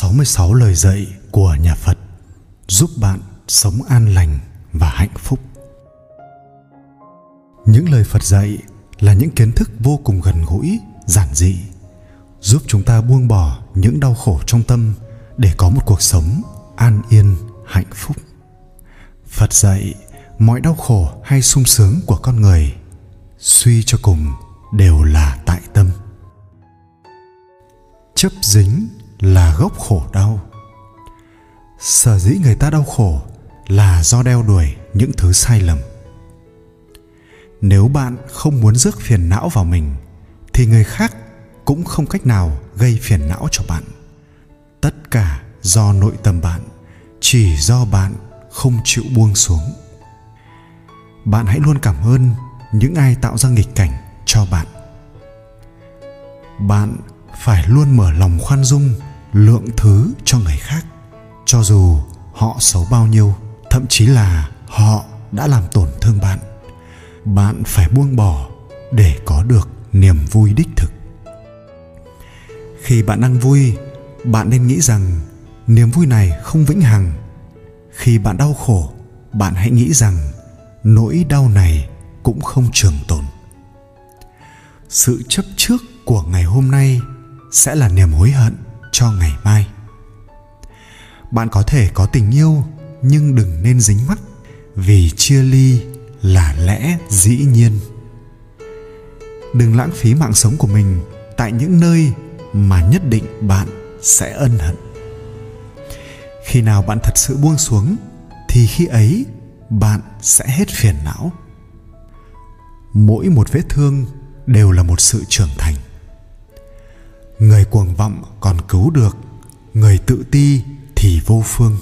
66 lời dạy của nhà Phật giúp bạn sống an lành và hạnh phúc. Những lời Phật dạy là những kiến thức vô cùng gần gũi, giản dị, giúp chúng ta buông bỏ những đau khổ trong tâm để có một cuộc sống an yên, hạnh phúc. Phật dạy mọi đau khổ hay sung sướng của con người suy cho cùng đều là tại tâm chấp dính là gốc khổ đau. Sở dĩ người ta đau khổ là do đeo đuổi những thứ sai lầm. Nếu bạn không muốn rước phiền não vào mình, thì người khác cũng không cách nào gây phiền não cho bạn. Tất cả do nội tâm bạn, chỉ do bạn không chịu buông xuống. Bạn hãy luôn cảm ơn những ai tạo ra nghịch cảnh cho bạn. Bạn phải luôn mở lòng khoan dung lượng thứ cho người khác, cho dù họ xấu bao nhiêu, thậm chí là họ đã làm tổn thương bạn bạn phải buông bỏ để có được niềm vui đích thực. Khi bạn đang vui, bạn nên nghĩ rằng niềm vui này không vĩnh hằng. Khi bạn đau khổ, bạn hãy nghĩ rằng nỗi đau này cũng không trường tồn. Sự chấp trước của ngày hôm nay sẽ là niềm hối hận cho ngày mai. Bạn có thể có tình yêu, nhưng đừng nên dính mắc, vì chia ly là lẽ dĩ nhiên. Đừng lãng phí mạng sống của mình tại những nơi mà nhất định bạn sẽ ân hận. Khi nào bạn thật sự buông xuống, thì khi ấy bạn sẽ hết phiền não. Mỗi một vết thương đều là một sự trưởng thành người cuồng vọng còn cứu được, người tự ti thì vô phương.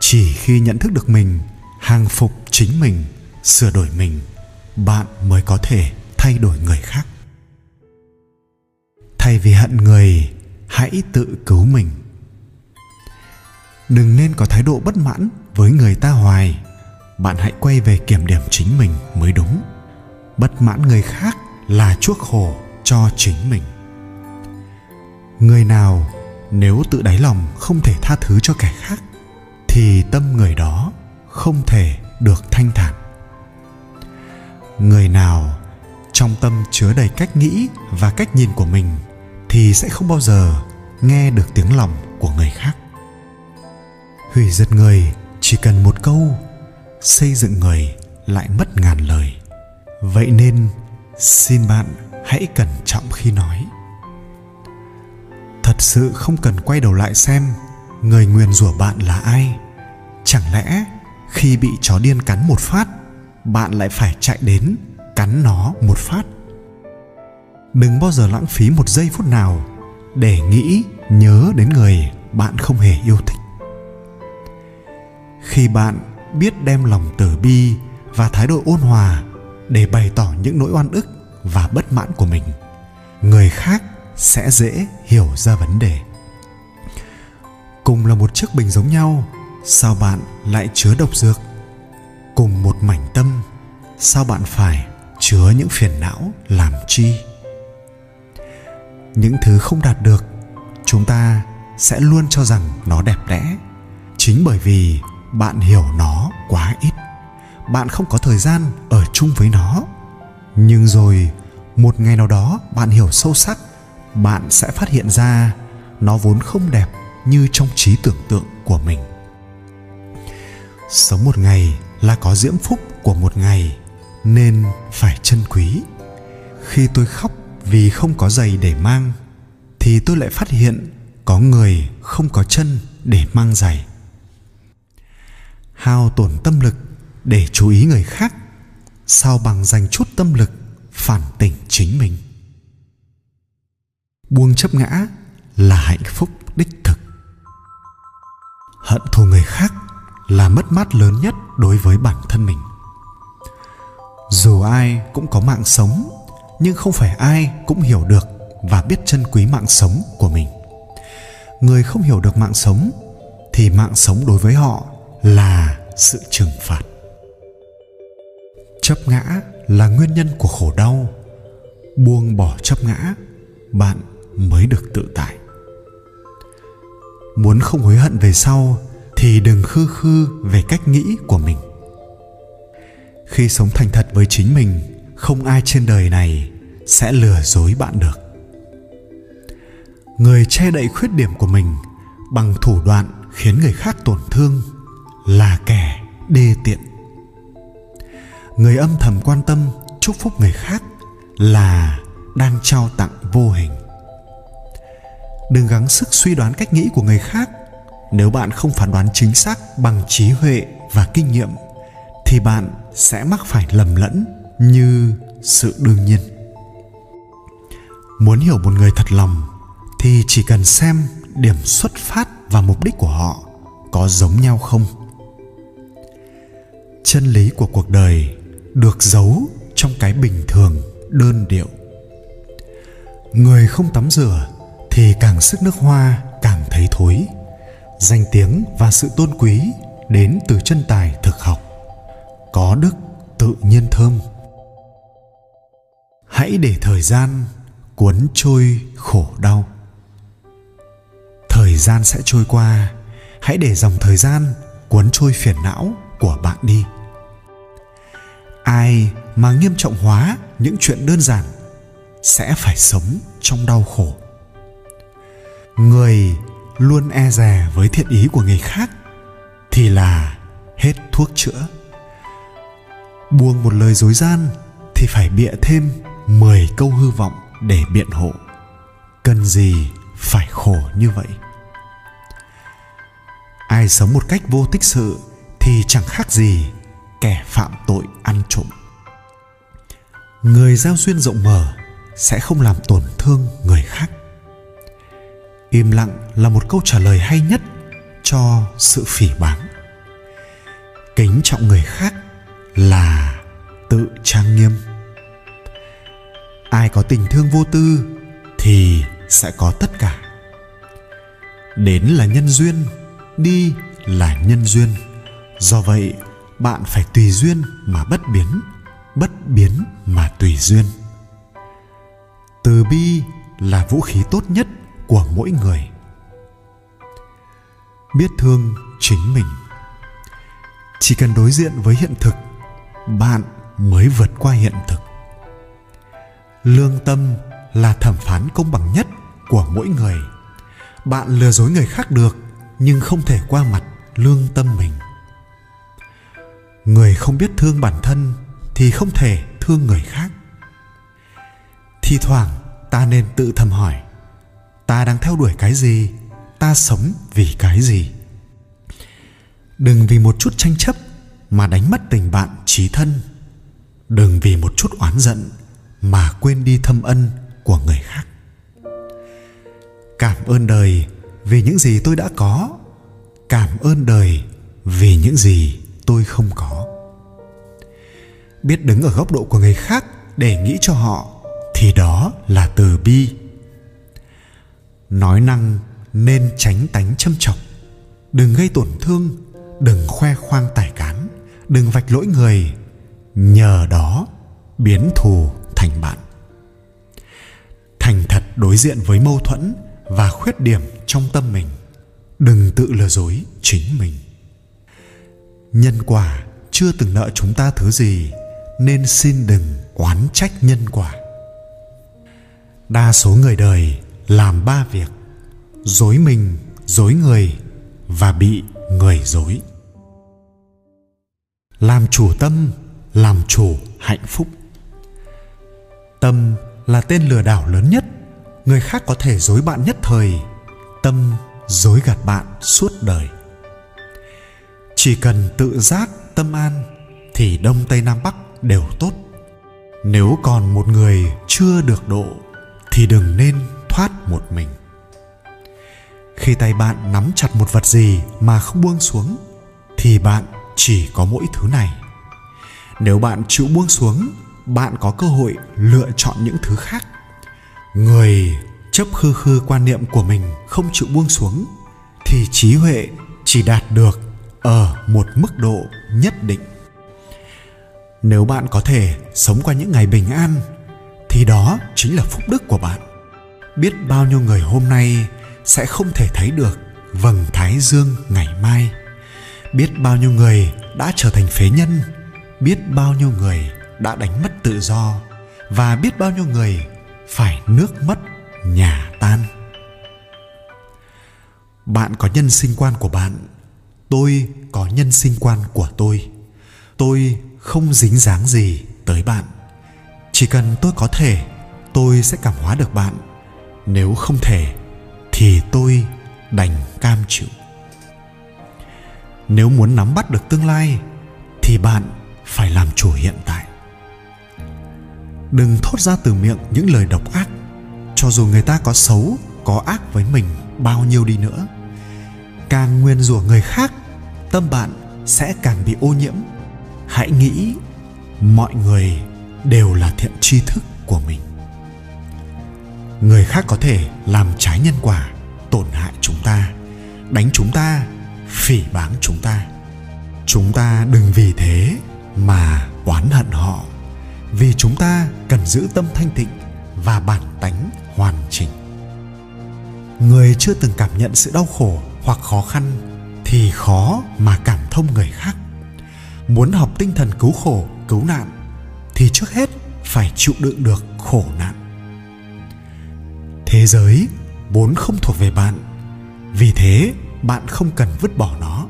Chỉ khi nhận thức được mình, hàng phục chính mình, sửa đổi mình, bạn mới có thể thay đổi người khác. Thay vì hận người, hãy tự cứu mình. Đừng nên có thái độ bất mãn với người ta hoài. Bạn hãy quay về kiểm điểm chính mình mới đúng. Bất mãn người khác là chuốc khổ cho chính mình người nào nếu tự đáy lòng không thể tha thứ cho kẻ khác, thì tâm người đó không thể được thanh thản. Người nào trong tâm chứa đầy cách nghĩ và cách nhìn của mình, thì sẽ không bao giờ nghe được tiếng lòng của người khác. Hủy diệt người chỉ cần một câu, xây dựng người lại mất ngàn lời. Vậy nên xin bạn hãy cẩn trọng khi nói sự không cần quay đầu lại xem người nguyền rủa bạn là ai. Chẳng lẽ khi bị chó điên cắn một phát, bạn lại phải chạy đến cắn nó một phát? Đừng bao giờ lãng phí một giây phút nào để nghĩ, nhớ đến người bạn không hề yêu thích. Khi bạn biết đem lòng từ bi và thái độ ôn hòa để bày tỏ những nỗi oan ức và bất mãn của mình, người khác sẽ dễ hiểu ra vấn đề. Cùng là một chiếc bình giống nhau, sao bạn lại chứa độc dược? Cùng một mảnh tâm, sao bạn phải chứa những phiền não làm chi? Những thứ không đạt được, chúng ta sẽ luôn cho rằng nó đẹp đẽ. Chính bởi vì bạn hiểu nó quá ít, bạn không có thời gian ở chung với nó. Nhưng rồi, một ngày nào đó bạn hiểu sâu sắc bạn sẽ phát hiện ra nó vốn không đẹp như trong trí tưởng tượng của mình. Sống một ngày là có diễm phúc của một ngày, nên phải trân quý. Khi tôi khóc vì không có giày để mang, thì tôi lại phát hiện có người không có chân để mang giày. Hao tổn tâm lực để chú ý người khác, sao bằng dành chút tâm lực phản tỉnh chính mình? Buông chấp ngã là hạnh phúc đích thực. Hận thù người khác là mất mát lớn nhất đối với bản thân mình. Dù ai cũng có mạng sống, nhưng không phải ai cũng hiểu được và biết trân quý mạng sống của mình. Người không hiểu được mạng sống thì mạng sống đối với họ là sự trừng phạt. Chấp ngã là nguyên nhân của khổ đau. Buông bỏ chấp ngã, bạn mới được tự tại. Muốn không hối hận về sau thì đừng khư khư về cách nghĩ của mình. Khi sống thành thật với chính mình, không ai trên đời này sẽ lừa dối bạn được. Người che đậy khuyết điểm của mình bằng thủ đoạn khiến người khác tổn thương là kẻ đê tiện. Người âm thầm quan tâm, chúc phúc người khác là đang trao tặng vô hình đừng gắng sức suy đoán cách nghĩ của người khác. Nếu bạn không phán đoán chính xác bằng trí huệ và kinh nghiệm, thì bạn sẽ mắc phải lầm lẫn như sự đương nhiên. Muốn hiểu một người thật lòng, thì chỉ cần xem điểm xuất phát và mục đích của họ có giống nhau không. Chân lý của cuộc đời được giấu trong cái bình thường đơn điệu. Người không tắm rửa thì càng sức nước hoa càng thấy thối. Danh tiếng và sự tôn quý đến từ chân tài thực học. Có đức tự nhiên thơm. Hãy để thời gian cuốn trôi khổ đau. Thời gian sẽ trôi qua. Hãy để dòng thời gian cuốn trôi phiền não của bạn đi. Ai mà nghiêm trọng hóa những chuyện đơn giản sẽ phải sống trong đau khổ người luôn e dè với thiện ý của người khác thì là hết thuốc chữa. Buông một lời dối gian thì phải bịa thêm 10 câu hư vọng để biện hộ. Cần gì phải khổ như vậy? Ai sống một cách vô tích sự thì chẳng khác gì kẻ phạm tội ăn trộm. Người giao duyên rộng mở sẽ không làm tổn thương người khác im lặng là một câu trả lời hay nhất cho sự phỉ báng. Kính trọng người khác là tự trang nghiêm. Ai có tình thương vô tư thì sẽ có tất cả. Đến là nhân duyên, đi là nhân duyên. Do vậy, bạn phải tùy duyên mà bất biến bất biến mà tùy duyên. Từ bi là vũ khí tốt nhất của mỗi người. Biết thương chính mình. Chỉ cần đối diện với hiện thực, bạn mới vượt qua hiện thực. Lương tâm là thẩm phán công bằng nhất của mỗi người. Bạn lừa dối người khác được, nhưng không thể qua mặt lương tâm mình. Người không biết thương bản thân thì không thể thương người khác. Thi thoảng ta nên tự thầm hỏi ta đang theo đuổi cái gì? Ta sống vì cái gì? Đừng vì một chút tranh chấp mà đánh mất tình bạn trí thân. Đừng vì một chút oán giận mà quên đi thâm ân của người khác. Cảm ơn đời vì những gì tôi đã có. Cảm ơn đời vì những gì tôi không có. Biết đứng ở góc độ của người khác để nghĩ cho họ thì đó là từ bi nói năng nên tránh tánh châm chọc. Đừng gây tổn thương, đừng khoe khoang tài cán, đừng vạch lỗi người. Nhờ đó, biến thù thành bạn. Thành thật đối diện với mâu thuẫn và khuyết điểm trong tâm mình, đừng tự lừa dối chính mình. Nhân quả chưa từng nợ chúng ta thứ gì, nên xin đừng oán trách nhân quả. Đa số người đời làm ba việc dối mình, dối người và bị người dối. Làm chủ tâm, làm chủ hạnh phúc. Tâm là tên lừa đảo lớn nhất, người khác có thể dối bạn nhất thời. Tâm dối gạt bạn suốt đời. Chỉ cần tự giác tâm an thì đông tây nam bắc đều tốt. Nếu còn một người chưa được độ thì đừng nên thoát một mình. Khi tay bạn nắm chặt một vật gì mà không buông xuống, thì bạn chỉ có mỗi thứ này. Nếu bạn chịu buông xuống, bạn có cơ hội lựa chọn những thứ khác. Người chấp khư khư quan niệm của mình không chịu buông xuống, thì trí huệ chỉ đạt được ở một mức độ nhất định. Nếu bạn có thể sống qua những ngày bình an, thì đó chính là phúc đức của bạn biết bao nhiêu người hôm nay sẽ không thể thấy được vầng thái dương ngày mai. Biết bao nhiêu người đã trở thành phế nhân, biết bao nhiêu người đã đánh mất tự do, và biết bao nhiêu người phải nước mất nhà tan. Bạn có nhân sinh quan của bạn, tôi có nhân sinh quan của tôi. Tôi không dính dáng gì tới bạn. Chỉ cần tôi có thể, tôi sẽ cảm hóa được bạn nếu không thể, thì tôi đành cam chịu. Nếu muốn nắm bắt được tương lai, thì bạn phải làm chủ hiện tại. Đừng thốt ra từ miệng những lời độc ác, cho dù người ta có xấu, có ác với mình bao nhiêu đi nữa. Càng nguyên rủa người khác, tâm bạn sẽ càng bị ô nhiễm. Hãy nghĩ mọi người đều là thiện tri thức của mình người khác có thể làm trái nhân quả, tổn hại chúng ta, đánh chúng ta, phỉ báng chúng ta. Chúng ta đừng vì thế mà oán hận họ, vì chúng ta cần giữ tâm thanh tịnh và bản tánh hoàn chỉnh. Người chưa từng cảm nhận sự đau khổ hoặc khó khăn thì khó mà cảm thông người khác. Muốn học tinh thần cứu khổ, cứu nạn thì trước hết phải chịu đựng được khổ nạn thế giới vốn không thuộc về bạn. Vì thế, bạn không cần vứt bỏ nó.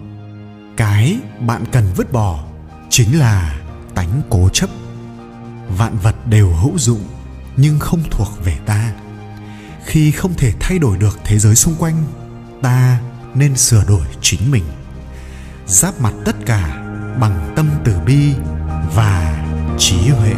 Cái bạn cần vứt bỏ chính là tánh cố chấp. Vạn vật đều hữu dụng, nhưng không thuộc về ta. Khi không thể thay đổi được thế giới xung quanh, ta nên sửa đổi chính mình. Giáp mặt tất cả bằng tâm từ bi và trí huệ.